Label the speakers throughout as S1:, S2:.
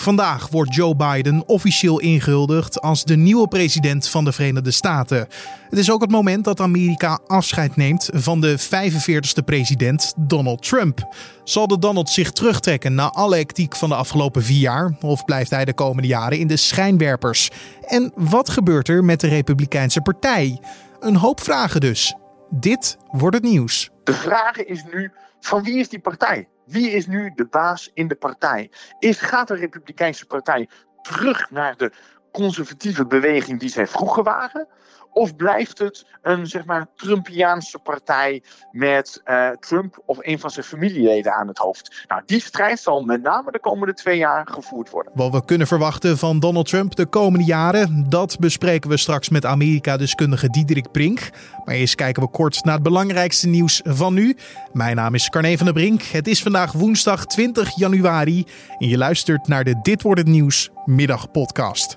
S1: Vandaag wordt Joe Biden officieel ingehuldigd als de nieuwe president van de Verenigde Staten. Het is ook het moment dat Amerika afscheid neemt van de 45ste president Donald Trump. Zal de Donald zich terugtrekken na alle hectiek van de afgelopen vier jaar? Of blijft hij de komende jaren in de schijnwerpers? En wat gebeurt er met de Republikeinse Partij? Een hoop vragen dus. Dit wordt het nieuws.
S2: De vraag is nu: van wie is die partij? Wie is nu de baas in de partij? Is, gaat de Republikeinse Partij terug naar de conservatieve beweging die zij vroeger waren? Of blijft het een zeg maar, Trumpiaanse partij met uh, Trump of een van zijn familieleden aan het hoofd? Nou, die strijd zal met name de komende twee jaar gevoerd worden.
S1: Wat we kunnen verwachten van Donald Trump de komende jaren, dat bespreken we straks met Amerika-deskundige Diederik Brink. Maar eerst kijken we kort naar het belangrijkste nieuws van nu. Mijn naam is Carne van der Brink. Het is vandaag woensdag 20 januari en je luistert naar de Dit wordt het nieuws middagpodcast.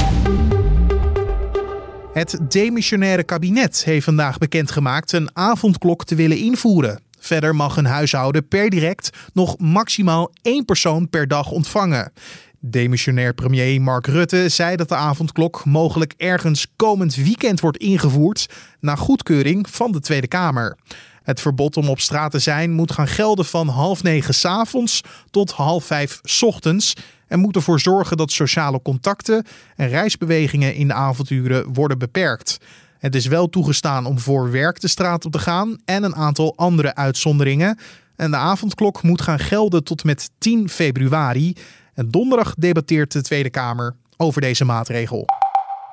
S1: Het demissionaire kabinet heeft vandaag bekendgemaakt een avondklok te willen invoeren. Verder mag een huishouden per direct nog maximaal één persoon per dag ontvangen. Demissionair premier Mark Rutte zei dat de avondklok mogelijk ergens komend weekend wordt ingevoerd na goedkeuring van de Tweede Kamer. Het verbod om op straat te zijn moet gaan gelden van half negen s avonds tot half vijf s ochtends en moet ervoor zorgen dat sociale contacten en reisbewegingen in de avonduren worden beperkt. Het is wel toegestaan om voor werk de straat op te gaan en een aantal andere uitzonderingen. En de avondklok moet gaan gelden tot met 10 februari. En donderdag debatteert de Tweede Kamer over deze maatregel.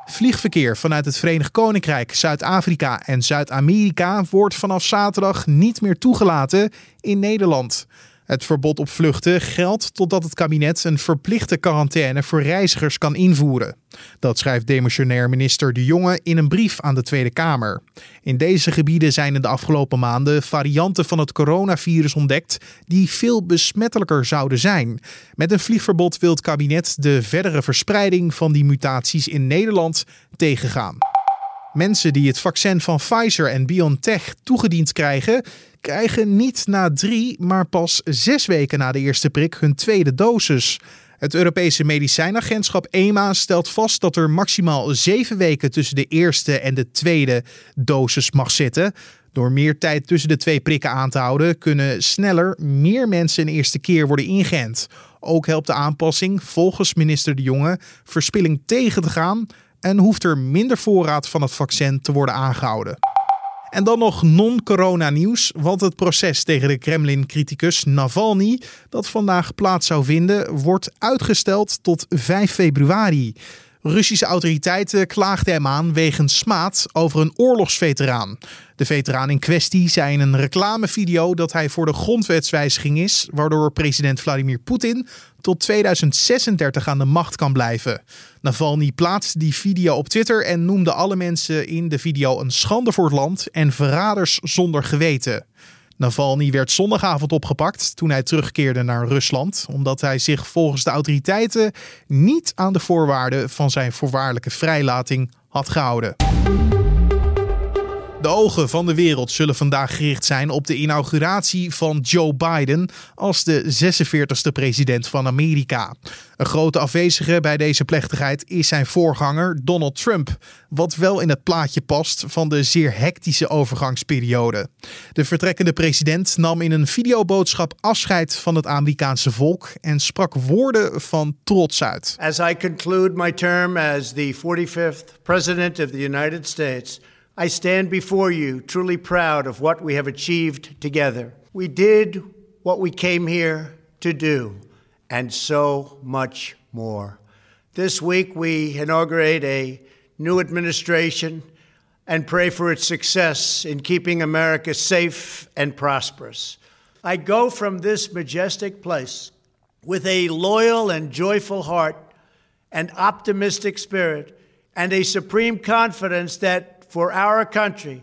S1: Vliegverkeer vanuit het Verenigd Koninkrijk, Zuid-Afrika en Zuid-Amerika wordt vanaf zaterdag niet meer toegelaten in Nederland. Het verbod op vluchten geldt totdat het kabinet een verplichte quarantaine voor reizigers kan invoeren. Dat schrijft demissionair minister De Jonge in een brief aan de Tweede Kamer. In deze gebieden zijn in de afgelopen maanden varianten van het coronavirus ontdekt die veel besmettelijker zouden zijn. Met een vliegverbod wil het kabinet de verdere verspreiding van die mutaties in Nederland tegengaan. Mensen die het vaccin van Pfizer en BioNTech toegediend krijgen, krijgen niet na drie, maar pas zes weken na de eerste prik hun tweede dosis. Het Europese medicijnagentschap EMA stelt vast dat er maximaal zeven weken tussen de eerste en de tweede dosis mag zitten. Door meer tijd tussen de twee prikken aan te houden, kunnen sneller meer mensen een eerste keer worden ingeënt. Ook helpt de aanpassing, volgens minister De Jonge, verspilling tegen te gaan en hoeft er minder voorraad van het vaccin te worden aangehouden. En dan nog non-corona nieuws, want het proces tegen de Kremlin-criticus Navalny, dat vandaag plaats zou vinden, wordt uitgesteld tot 5 februari. Russische autoriteiten klaagden hem aan wegens smaad over een oorlogsveteraan. De veteraan in kwestie zei in een reclamevideo dat hij voor de grondwetswijziging is, waardoor president Vladimir Poetin tot 2036 aan de macht kan blijven. Navalny plaatste die video op Twitter en noemde alle mensen in de video een schande voor het land en verraders zonder geweten. Navalny werd zondagavond opgepakt toen hij terugkeerde naar Rusland, omdat hij zich volgens de autoriteiten niet aan de voorwaarden van zijn voorwaardelijke vrijlating had gehouden. De ogen van de wereld zullen vandaag gericht zijn op de inauguratie van Joe Biden als de 46e president van Amerika. Een grote afwezige bij deze plechtigheid is zijn voorganger Donald Trump, wat wel in het plaatje past van de zeer hectische overgangsperiode. De vertrekkende president nam in een videoboodschap afscheid van het Amerikaanse volk en sprak woorden van trots uit.
S3: As I conclude my term as the 45th president of the United States, I stand before you truly proud of what we have achieved together. We did what we came here to do, and so much more. This week, we inaugurate a new administration and pray for its success in keeping America safe and prosperous. I go from this majestic place with a loyal and joyful heart, an optimistic spirit, and a supreme confidence that for our country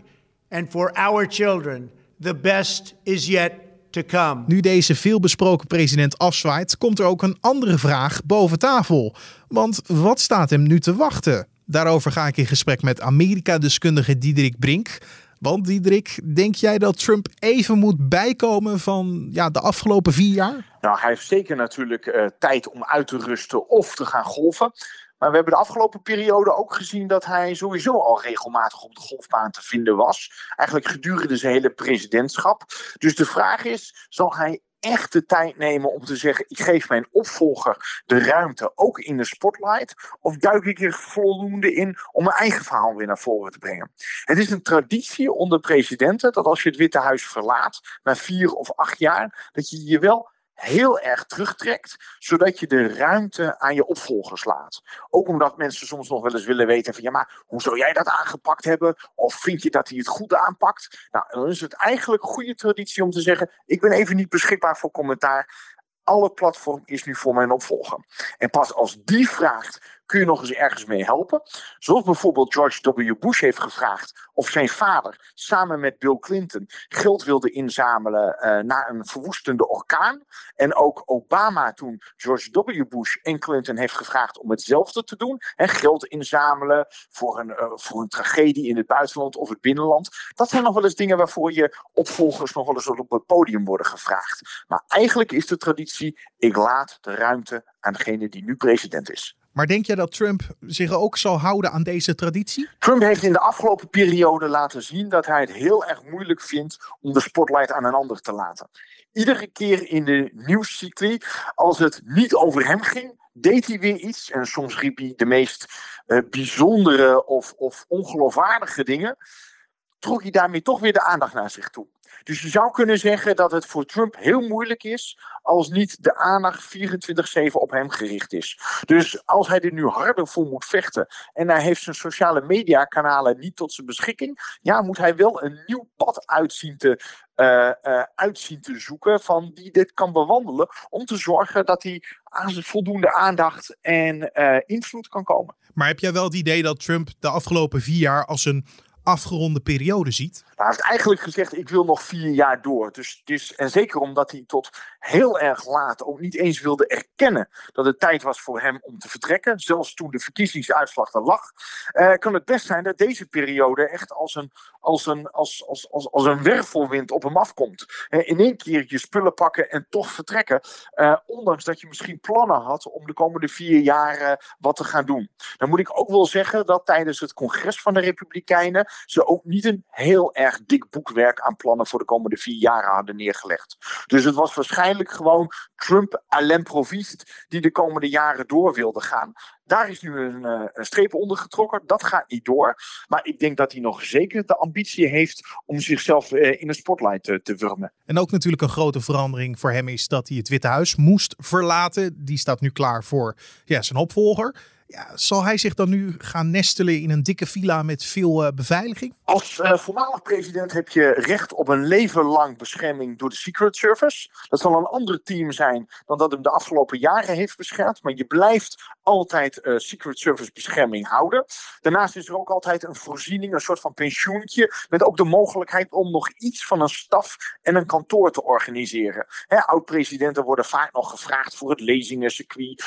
S3: and for our children, the best is yet to come.
S1: Nu deze veelbesproken president afzwaait, komt er ook een andere vraag boven tafel. Want wat staat hem nu te wachten? Daarover ga ik in gesprek met Amerika-deskundige Diederik Brink. Want Diederik, denk jij dat Trump even moet bijkomen van ja, de afgelopen vier jaar?
S2: Nou, hij heeft zeker natuurlijk uh, tijd om uit te rusten of te gaan golven. Maar we hebben de afgelopen periode ook gezien dat hij sowieso al regelmatig op de golfbaan te vinden was. Eigenlijk gedurende zijn hele presidentschap. Dus de vraag is: zal hij echt de tijd nemen om te zeggen: ik geef mijn opvolger de ruimte, ook in de spotlight? Of duik ik er voldoende in om mijn eigen verhaal weer naar voren te brengen? Het is een traditie onder presidenten dat als je het Witte Huis verlaat na vier of acht jaar, dat je je wel heel erg terugtrekt, zodat je de ruimte aan je opvolgers laat. Ook omdat mensen soms nog wel eens willen weten van ja, maar hoe zou jij dat aangepakt hebben? Of vind je dat hij het goed aanpakt? Nou, dan is het eigenlijk een goede traditie om te zeggen, ik ben even niet beschikbaar voor commentaar. Alle platform is nu voor mijn opvolger. En pas als die vraagt, kun je nog eens ergens mee helpen? Zoals bijvoorbeeld George W. Bush heeft gevraagd of zijn vader samen met Bill Clinton geld wilde inzamelen uh, na een verwoestende orkaan. En ook Obama toen George W. Bush en Clinton heeft gevraagd om hetzelfde te doen. Hè, geld inzamelen voor een, uh, voor een tragedie in het buitenland of het binnenland. Dat zijn nog wel eens dingen waarvoor je opvolgers nog wel eens op het podium worden gevraagd. Maar eigenlijk is de traditie, ik laat de ruimte aan degene die nu president is.
S1: Maar denk je dat Trump zich ook zal houden aan deze traditie?
S2: Trump heeft in de afgelopen periode laten zien dat hij het heel erg moeilijk vindt om de spotlight aan een ander te laten. Iedere keer in de nieuwscycli, als het niet over hem ging, deed hij weer iets. En soms riep hij de meest uh, bijzondere of, of ongeloofwaardige dingen. Trok hij daarmee toch weer de aandacht naar zich toe. Dus je zou kunnen zeggen dat het voor Trump heel moeilijk is als niet de aandacht 24-7 op hem gericht is. Dus als hij er nu harder voor moet vechten en hij heeft zijn sociale media kanalen niet tot zijn beschikking, ja, moet hij wel een nieuw pad uitzien te, uh, uh, uitzien te zoeken van die dit kan bewandelen om te zorgen dat hij aan zijn voldoende aandacht en uh, invloed kan komen.
S1: Maar heb jij wel het idee dat Trump de afgelopen vier jaar als een afgeronde periode ziet?
S2: Hij heeft eigenlijk gezegd, ik wil nog vier jaar door. Dus, dus, en zeker omdat hij tot heel erg laat ook niet eens wilde erkennen dat het tijd was voor hem om te vertrekken. Zelfs toen de verkiezingsuitslag er lag. Uh, kan het best zijn dat deze periode echt als een, als een, als, als, als, een wervelwind op hem afkomt. Uh, in één keer je spullen pakken en toch vertrekken. Uh, ondanks dat je misschien plannen had om de komende vier jaar wat te gaan doen. Dan moet ik ook wel zeggen dat tijdens het congres van de Republikeinen ze ook niet een heel erg dik boekwerk aan plannen voor de komende vier jaar hadden neergelegd. Dus het was waarschijnlijk gewoon Trump à l'improviste die de komende jaren door wilde gaan. Daar is nu een, uh, een, streep onder getrokken. Dat gaat niet door. Maar ik denk dat hij nog zeker de ambitie heeft om zichzelf uh, in de spotlight te, te wurmen.
S1: En ook natuurlijk een grote verandering voor hem is dat hij het Witte Huis moest verlaten. Die staat nu klaar voor ja, zijn opvolger. Ja, zal hij zich dan nu gaan nestelen in een dikke villa met veel uh, beveiliging?
S2: Als uh, voormalig president heb je recht op een leven lang bescherming door de Secret Service. Dat zal een ander team zijn dan dat hem de afgelopen jaren heeft beschermd. Maar je blijft altijd uh, Secret Service bescherming houden. Daarnaast is er ook altijd een voorziening, een soort van pensioentje. Met ook de mogelijkheid om nog iets van een staf en een kantoor te organiseren. Oud-presidenten worden vaak nog gevraagd voor het lezingencircuit.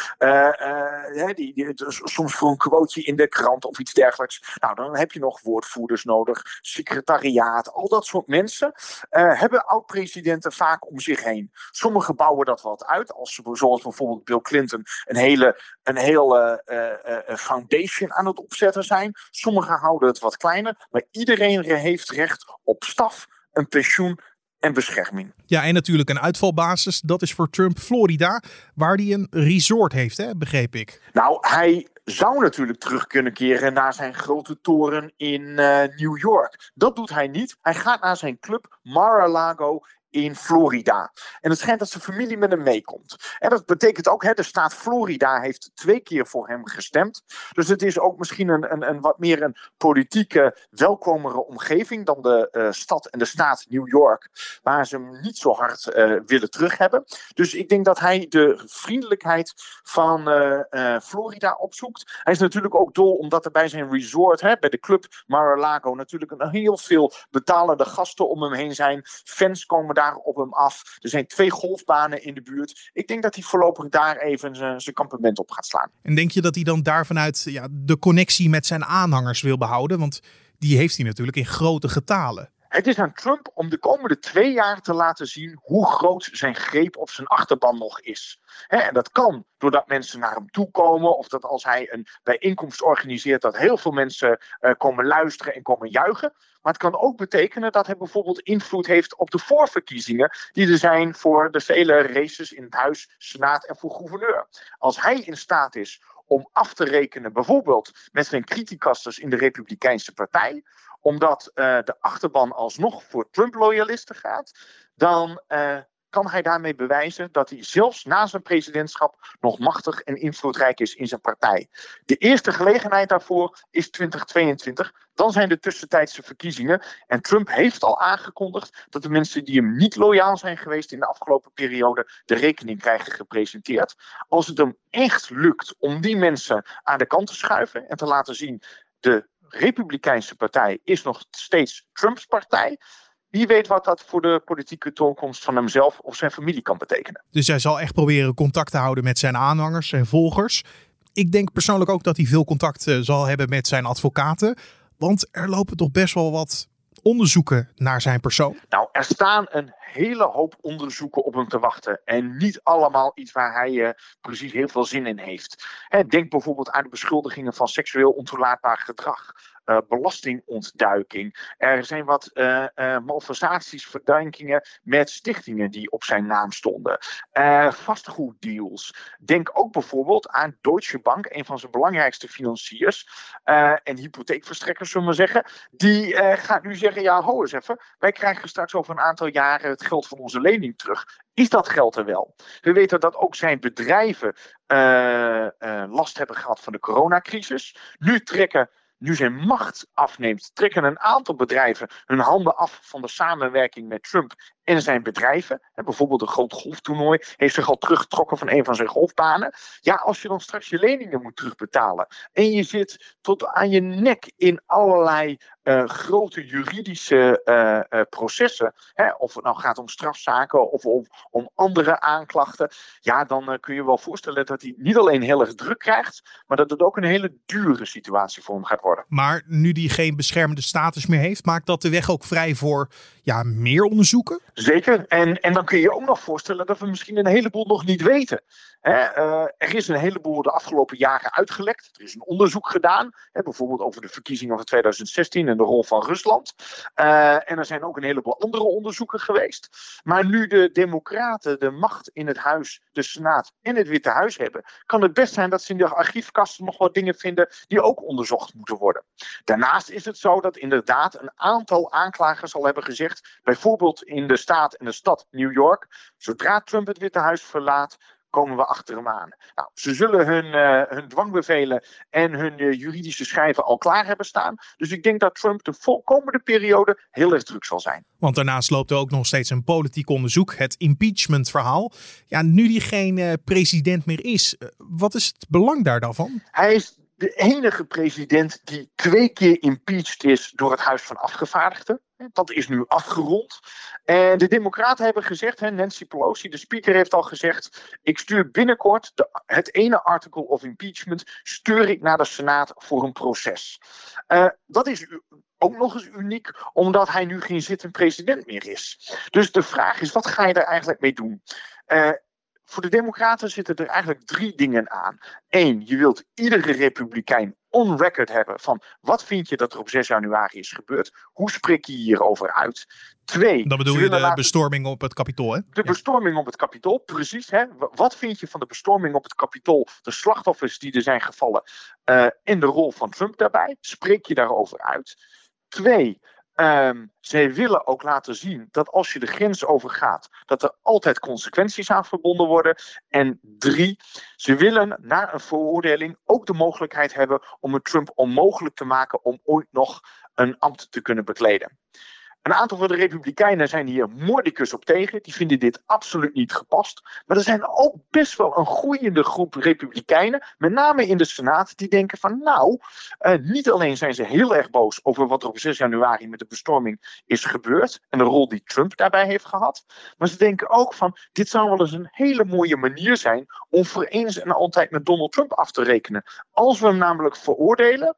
S2: die, die, soms voor een quoteje in de krant of iets dergelijks. Nou, dan heb je nog woordvoerders nodig, secretariaat, al dat soort mensen uh, hebben oud-presidenten vaak om zich heen. Sommigen bouwen dat wat uit, als, zoals bijvoorbeeld Bill Clinton een hele, een hele uh, uh, foundation aan het opzetten zijn. Sommigen houden het wat kleiner, maar iedereen heeft recht op staf, een pensioen en bescherming.
S1: Ja, en natuurlijk een uitvalbasis. Dat is voor Trump Florida, waar hij een resort heeft, hè, begreep ik.
S2: Nou, hij zou natuurlijk terug kunnen keren naar zijn grote toren in uh, New York. Dat doet hij niet. Hij gaat naar zijn club Mar-a-Lago in Florida. En het schijnt dat zijn familie met hem meekomt. En dat betekent ook, hè, de staat Florida heeft twee keer voor hem gestemd. Dus het is ook misschien een, een, wat meer een politieke, welkomere omgeving dan de uh, stad en de staat New York, waar ze hem niet zo hard uh, willen terug hebben. Dus ik denk dat hij de vriendelijkheid van uh, Florida opzoekt. Hij is natuurlijk ook dol omdat er bij zijn resort, hè, bij de club Mar-a-Lago, natuurlijk een heel veel betalende gasten om hem heen zijn. Fans komen daar daar op hem af. Er zijn twee golfbanen in de buurt. Ik denk dat hij voorlopig daar even zijn kampement op gaat slaan.
S1: En denk je dat hij dan daar vanuit ja, de connectie met zijn aanhangers wil behouden? Want die heeft hij natuurlijk in grote getalen.
S2: Het is aan Trump om de komende twee jaar te laten zien hoe groot zijn greep op zijn achterban nog is. en dat kan doordat mensen naar hem toe komen, of dat als hij een bijeenkomst organiseert, dat heel veel mensen uh, komen luisteren en komen juichen. Maar het kan ook betekenen dat hij bijvoorbeeld invloed heeft op de voorverkiezingen die er zijn voor de vele races in het Huis, Senaat en voor gouverneur. Als hij in staat is om af te rekenen, bijvoorbeeld met zijn criticasters in de Republikeinse Partij, omdat uh, de achterban alsnog voor Trump-loyalisten gaat, dan uh, kan hij daarmee bewijzen dat hij zelfs na zijn presidentschap nog machtig en invloedrijk is in zijn partij. De eerste gelegenheid daarvoor is 2022. Dan zijn de tussentijdse verkiezingen. En Trump heeft al aangekondigd dat de mensen die hem niet loyaal zijn geweest in de afgelopen periode de rekening krijgen gepresenteerd. Als het hem echt lukt om die mensen aan de kant te schuiven en te laten zien de Republikeinse partij is nog steeds Trumps partij. Wie weet wat dat voor de politieke toekomst van hemzelf of zijn familie kan betekenen.
S1: Dus hij zal echt proberen contact te houden met zijn aanhangers en volgers. Ik denk persoonlijk ook dat hij veel contact eh, zal hebben met zijn advocaten. Want er lopen toch best wel wat onderzoeken naar zijn persoon?
S2: Nou, er staan een hele hoop onderzoeken op hem te wachten. En niet allemaal iets waar hij uh, precies heel veel zin in heeft. denk bijvoorbeeld aan de beschuldigingen van seksueel ontoelaatbaar gedrag. Uh, belastingontduiking. Er zijn wat uh, uh, malversaties, verdankingen met stichtingen die op zijn naam stonden. vastgoeddeals. Denk ook bijvoorbeeld aan Deutsche Bank, een van zijn belangrijkste financiers en hypotheekverstrekkers, zullen we zeggen. Die gaat nu zeggen: ja, ho eens even, wij krijgen straks over een aantal jaren het geld van onze lening terug. Is dat geld er wel? We weten dat ook zijn bedrijven last hebben gehad van de coronacrisis. Nu trekken nu zijn macht afneemt, trekken een aantal bedrijven hun handen af van de samenwerking met Trump en zijn bedrijven. Bijvoorbeeld een groot golftoernooi heeft zich al teruggetrokken van een van zijn golfbanen. Ja, als je dan straks je leningen moet terugbetalen en je zit tot aan je nek in allerlei uh, grote juridische uh, uh, processen, hè, of het nou gaat om strafzaken of om, om andere aanklachten, ja, dan kun je wel voorstellen dat hij niet alleen heel erg druk krijgt, maar dat het ook een hele dure situatie voor hem gaat worden.
S1: Maar nu hij geen beschermde status meer heeft, maakt dat de weg ook vrij voor ja, meer onderzoeken?
S2: Zeker. En, en dan kun je je ook nog voorstellen dat we misschien een heleboel nog niet weten. Hè, uh, er is een heleboel de afgelopen jaren uitgelekt. Er is een onderzoek gedaan, hè, bijvoorbeeld over de verkiezingen van 2016 en de rol van Rusland. Uh, en er zijn ook een heleboel andere onderzoeken geweest. Maar nu de Democraten de macht in het Huis, de Senaat en het Witte Huis hebben, kan het best zijn dat ze in de archiefkasten nog wat dingen vinden die ook onderzocht moeten worden. Daarnaast is het zo dat inderdaad een aantal aanklagers al hebben gezegd, bijvoorbeeld in de staat en de stad New York, zodra Trump het Witte Huis verlaat, komen we achter hem aan. Nou, ze zullen hun, uh, hun dwangbevelen en hun uh, juridische schrijven al klaar hebben staan. Dus ik denk dat Trump de komende periode heel erg druk zal zijn.
S1: Want daarnaast loopt er ook nog steeds een politiek onderzoek, het impeachment-verhaal. Ja, nu die geen uh, president meer is, wat is het belang daar dan van?
S2: Hij is de enige president die twee keer impeached is door het Huis van Afgevaardigden. Dat is nu afgerond. En de Democraten hebben gezegd, Nancy Pelosi, de speaker, heeft al gezegd: ik stuur binnenkort de, het ene article of impeachment stuur ik naar de Senaat voor een proces. Uh, dat is ook nog eens uniek, omdat hij nu geen zittend president meer is. Dus de vraag is: wat ga je daar eigenlijk mee doen? Uh, voor de Democraten zitten er eigenlijk drie dingen aan. Eén, je wilt iedere republikein on record hebben van wat vind je dat er op 6 januari is gebeurd? Hoe spreek je hierover uit? Twee.
S1: Dan bedoel je de bestorming op het kapitool, hè?
S2: De bestorming op het kapitool, precies. Hè? Wat vind je van de bestorming op het kapitool? De slachtoffers die er zijn gevallen uh, en de rol van Trump daarbij? Spreek je daarover uit? Twee, Um, zij willen ook laten zien dat als je de grens overgaat, dat er altijd consequenties aan verbonden worden. En drie, ze willen na een veroordeling ook de mogelijkheid hebben om het Trump onmogelijk te maken om ooit nog een ambt te kunnen bekleden. Een aantal van de Republikeinen zijn hier moordicus op tegen. Die vinden dit absoluut niet gepast. Maar er zijn ook best wel een groeiende groep Republikeinen, met name in de Senaat, die denken van nou, uh, niet alleen zijn ze heel erg boos over wat er op 6 januari met de bestorming is gebeurd en de rol die Trump daarbij heeft gehad, maar ze denken ook van dit zou wel eens een hele mooie manier zijn om voor eens en altijd met Donald Trump af te rekenen. Als we hem namelijk veroordelen,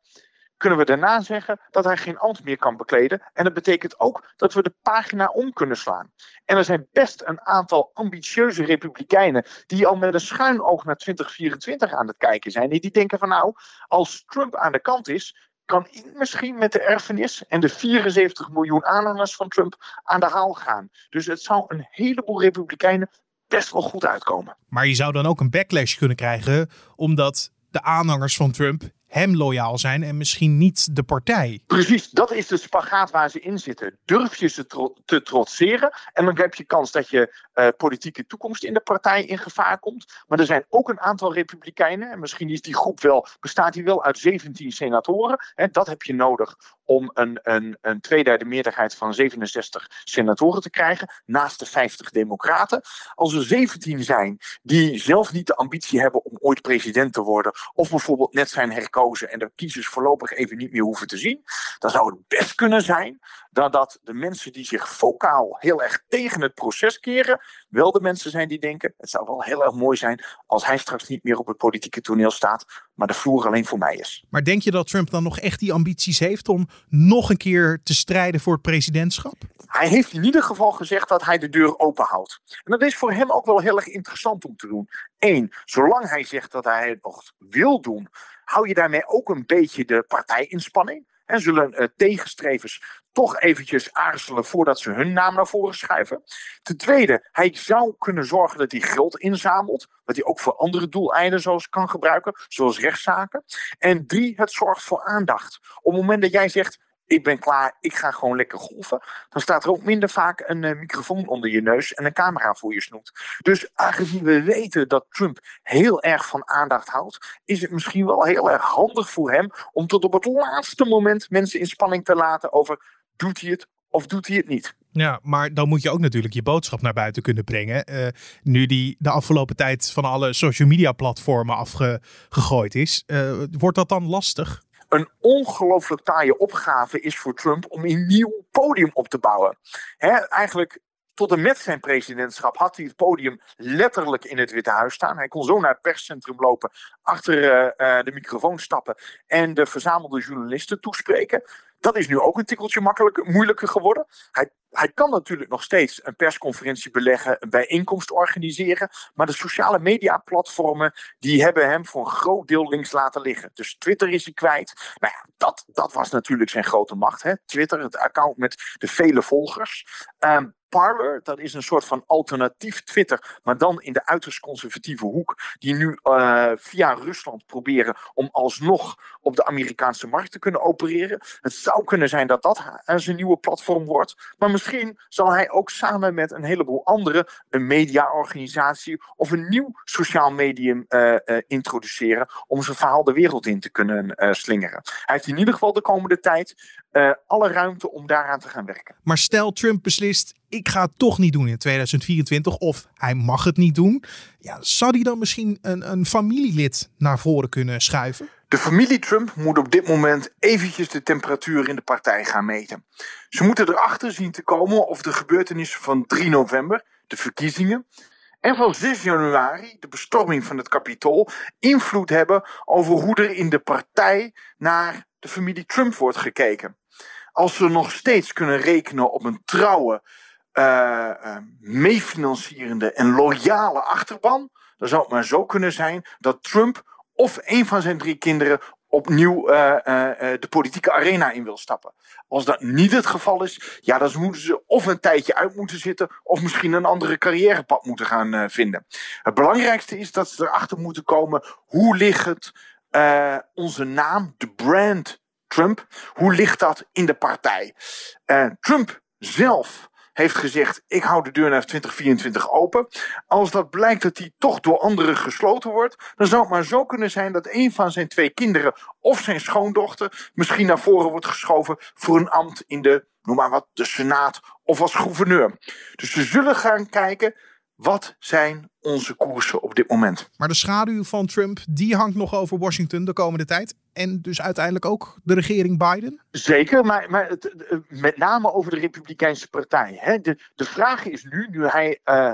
S2: kunnen we daarna zeggen dat hij geen ambt meer kan bekleden. En dat betekent ook dat we de pagina om kunnen slaan. En er zijn best een aantal ambitieuze republikeinen die al met een schuin oog naar 2024 aan het kijken zijn. Die denken van nou, als Trump aan de kant is, kan ik misschien met de erfenis en de 74 miljoen aanhangers van Trump aan de haal gaan. Dus het zou een heleboel republikeinen best wel goed uitkomen.
S1: Maar je zou dan ook een backlash kunnen krijgen, omdat de aanhangers van Trump hem loyaal zijn en misschien niet de partij.
S2: Precies, dat is de spagaat waar ze in zitten. Durf je ze te trotseren en dan heb je kans dat je uh, politieke toekomst in de partij in gevaar komt. Maar er zijn ook een aantal republikeinen, en misschien is die groep wel, bestaat die wel uit 17 senatoren. En dat heb je nodig om een, een, een tweederde meerderheid van 67 senatoren te krijgen, naast de 50 democraten. Als er 17 zijn die zelf niet de ambitie hebben om ooit president te worden, of bijvoorbeeld net zijn herkozen en de kiezers voorlopig even niet meer hoeven te zien, dan zou het best kunnen zijn dan dat de mensen die zich focaal heel erg tegen het proces keren, wel de mensen zijn die denken: het zou wel heel erg mooi zijn als hij straks niet meer op het politieke toneel staat, maar de vloer alleen voor mij is.
S1: Maar denk je dat Trump dan nog echt die ambities heeft om nog een keer te strijden voor het presidentschap?
S2: Hij heeft in ieder geval gezegd dat hij de deur open houdt. En dat is voor hem ook wel heel erg interessant om te doen. Eén, zolang hij zegt dat hij het nog wil doen, hou je daarmee ook een beetje de partijinspanning. En zullen uh, tegenstrevers toch eventjes aarzelen voordat ze hun naam naar voren schuiven. Ten tweede, hij zou kunnen zorgen dat hij geld inzamelt, wat hij ook voor andere doeleinden zoals kan gebruiken, zoals rechtszaken. En drie, het zorgt voor aandacht. Op het moment dat jij zegt, ik ben klaar, ik ga gewoon lekker golven. Dan staat er ook minder vaak een uh, microfoon onder je neus en een camera voor je snoet. Dus aangezien we weten dat Trump heel erg van aandacht houdt, is het misschien wel heel erg handig voor hem om tot op het laatste moment mensen in spanning te laten over doet hij het of doet hij het niet.
S1: Ja, maar dan moet je ook natuurlijk je boodschap naar buiten kunnen brengen. Uh, nu die de afgelopen tijd van alle social media platformen afgegooid is. Uh, wordt dat dan lastig?
S2: Een ongelooflijk taaie opgave is voor Trump om een nieuw podium op te bouwen. eigenlijk tot en met zijn presidentschap had hij het podium letterlijk in het Witte Huis staan. Hij kon zo naar het perscentrum lopen, achter uh, uh, de microfoon stappen en de verzamelde journalisten toespreken. Dat is nu ook een tikkeltje makkelijker, moeilijker geworden. Hij, hij kan natuurlijk nog steeds een persconferentie beleggen, een bijeenkomst organiseren. Maar de sociale media platformen die hebben hem voor een groot deel links laten liggen. Dus Twitter is hij kwijt. Nou ja, dat, dat was natuurlijk zijn grote macht. Hè? Twitter, het account met de vele volgers. Um, Parler, dat is een soort van alternatief Twitter, maar dan in de uiterst conservatieve hoek, die nu uh, via Rusland proberen om alsnog op de Amerikaanse markt te kunnen opereren. Het zou kunnen zijn dat dat zijn nieuwe platform wordt, maar misschien zal hij ook samen met een heleboel anderen een mediaorganisatie of een nieuw sociaal medium uh, introduceren om zijn verhaal de wereld in te kunnen slingeren. Hij heeft in ieder geval de komende tijd alle ruimte om daaraan te gaan werken.
S1: Maar stel Trump beslist ik ga het toch niet doen in 2024 of hij mag het niet doen. Ja, zou hij dan misschien een, een familielid naar voren kunnen schuiven?
S2: De familie Trump moet op dit moment eventjes de temperatuur in de partij gaan meten. Ze moeten erachter zien te komen of de gebeurtenissen van 3 november, de verkiezingen, en van 6 januari, de bestorming van het Capitool, invloed hebben over hoe er in de partij naar de familie Trump wordt gekeken. Als ze nog steeds kunnen rekenen op een trouwe, uh, uh, meefinancierende en loyale achterban, dan zou het maar zo kunnen zijn dat Trump of een van zijn drie kinderen opnieuw uh, de politieke arena in wil stappen. Als dat niet het geval is, ja, dan moeten ze of een tijdje uit moeten zitten, of misschien een andere carrièrepad moeten gaan vinden. Het belangrijkste is dat ze erachter moeten komen hoe ligt het, onze naam, de brand Trump, hoe ligt dat in de partij? Trump zelf heeft gezegd: ik hou de deur naar 2024 open. Als dat blijkt dat die toch door anderen gesloten wordt, dan zou het maar zo kunnen zijn dat een van zijn twee kinderen of zijn schoondochter misschien naar voren wordt geschoven voor een ambt in de, noem maar wat, de Senaat of als gouverneur. Dus we zullen gaan kijken wat zijn onze koersen op dit moment?
S1: Maar de schaduw van Trump, die hangt nog over Washington de komende tijd. En dus uiteindelijk ook de regering Biden?
S2: Zeker, maar, maar het, met name over de Republikeinse Partij. Hè. De, de vraag is nu, nu hij uh,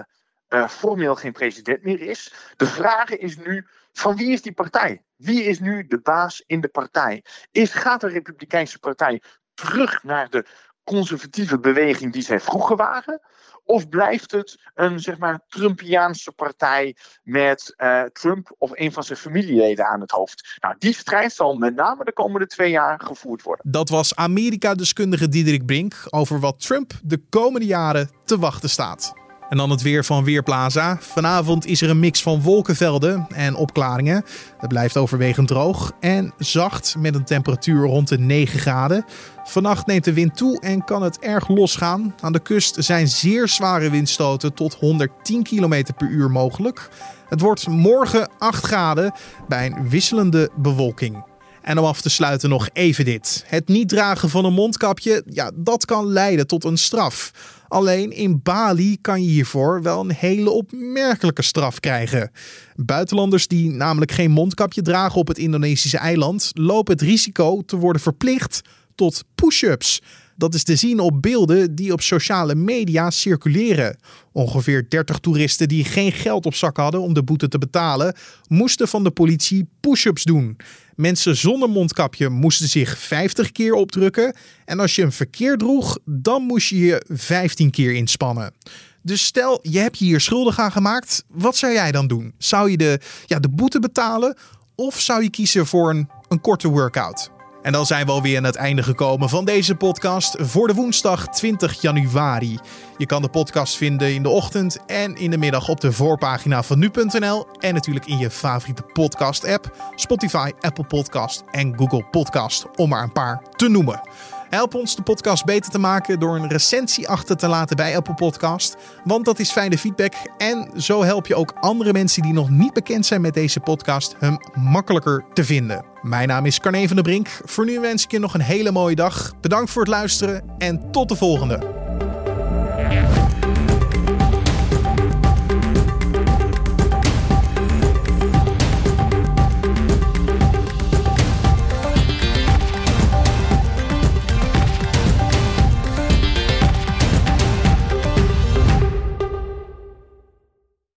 S2: uh, formeel geen president meer is. De vraag is nu, van wie is die partij? Wie is nu de baas in de partij? Is, gaat de Republikeinse Partij terug naar de conservatieve beweging die zij vroeger waren? Of blijft het een zeg maar, Trumpiaanse partij met uh, Trump of een van zijn familieleden aan het hoofd? Nou, die strijd zal met name de komende twee jaar gevoerd worden.
S1: Dat was Amerika-deskundige Diederik Brink over wat Trump de komende jaren te wachten staat. En dan het weer van Weerplaza. Vanavond is er een mix van wolkenvelden en opklaringen. Het blijft overwegend droog en zacht met een temperatuur rond de 9 graden. Vannacht neemt de wind toe en kan het erg losgaan. Aan de kust zijn zeer zware windstoten tot 110 km per uur mogelijk. Het wordt morgen 8 graden bij een wisselende bewolking. En om af te sluiten nog even dit. Het niet dragen van een mondkapje, ja, dat kan leiden tot een straf. Alleen in Bali kan je hiervoor wel een hele opmerkelijke straf krijgen. Buitenlanders die namelijk geen mondkapje dragen op het Indonesische eiland lopen het risico te worden verplicht tot push-ups. Dat is te zien op beelden die op sociale media circuleren. Ongeveer 30 toeristen die geen geld op zak hadden om de boete te betalen, moesten van de politie push-ups doen. Mensen zonder mondkapje moesten zich 50 keer opdrukken. En als je hem verkeerd droeg, dan moest je je 15 keer inspannen. Dus stel, je hebt je hier schuldig aan gemaakt. Wat zou jij dan doen? Zou je de, ja, de boete betalen? Of zou je kiezen voor een, een korte workout? En dan zijn we alweer aan het einde gekomen van deze podcast voor de woensdag 20 januari. Je kan de podcast vinden in de ochtend en in de middag op de voorpagina van nu.nl en natuurlijk in je favoriete podcast app, Spotify, Apple Podcast en Google Podcast, om maar een paar te noemen. Help ons de podcast beter te maken door een recensie achter te laten bij Apple Podcast. Want dat is fijne feedback. En zo help je ook andere mensen die nog niet bekend zijn met deze podcast hem makkelijker te vinden. Mijn naam is Carne van der Brink. Voor nu wens ik je nog een hele mooie dag. Bedankt voor het luisteren en tot de volgende.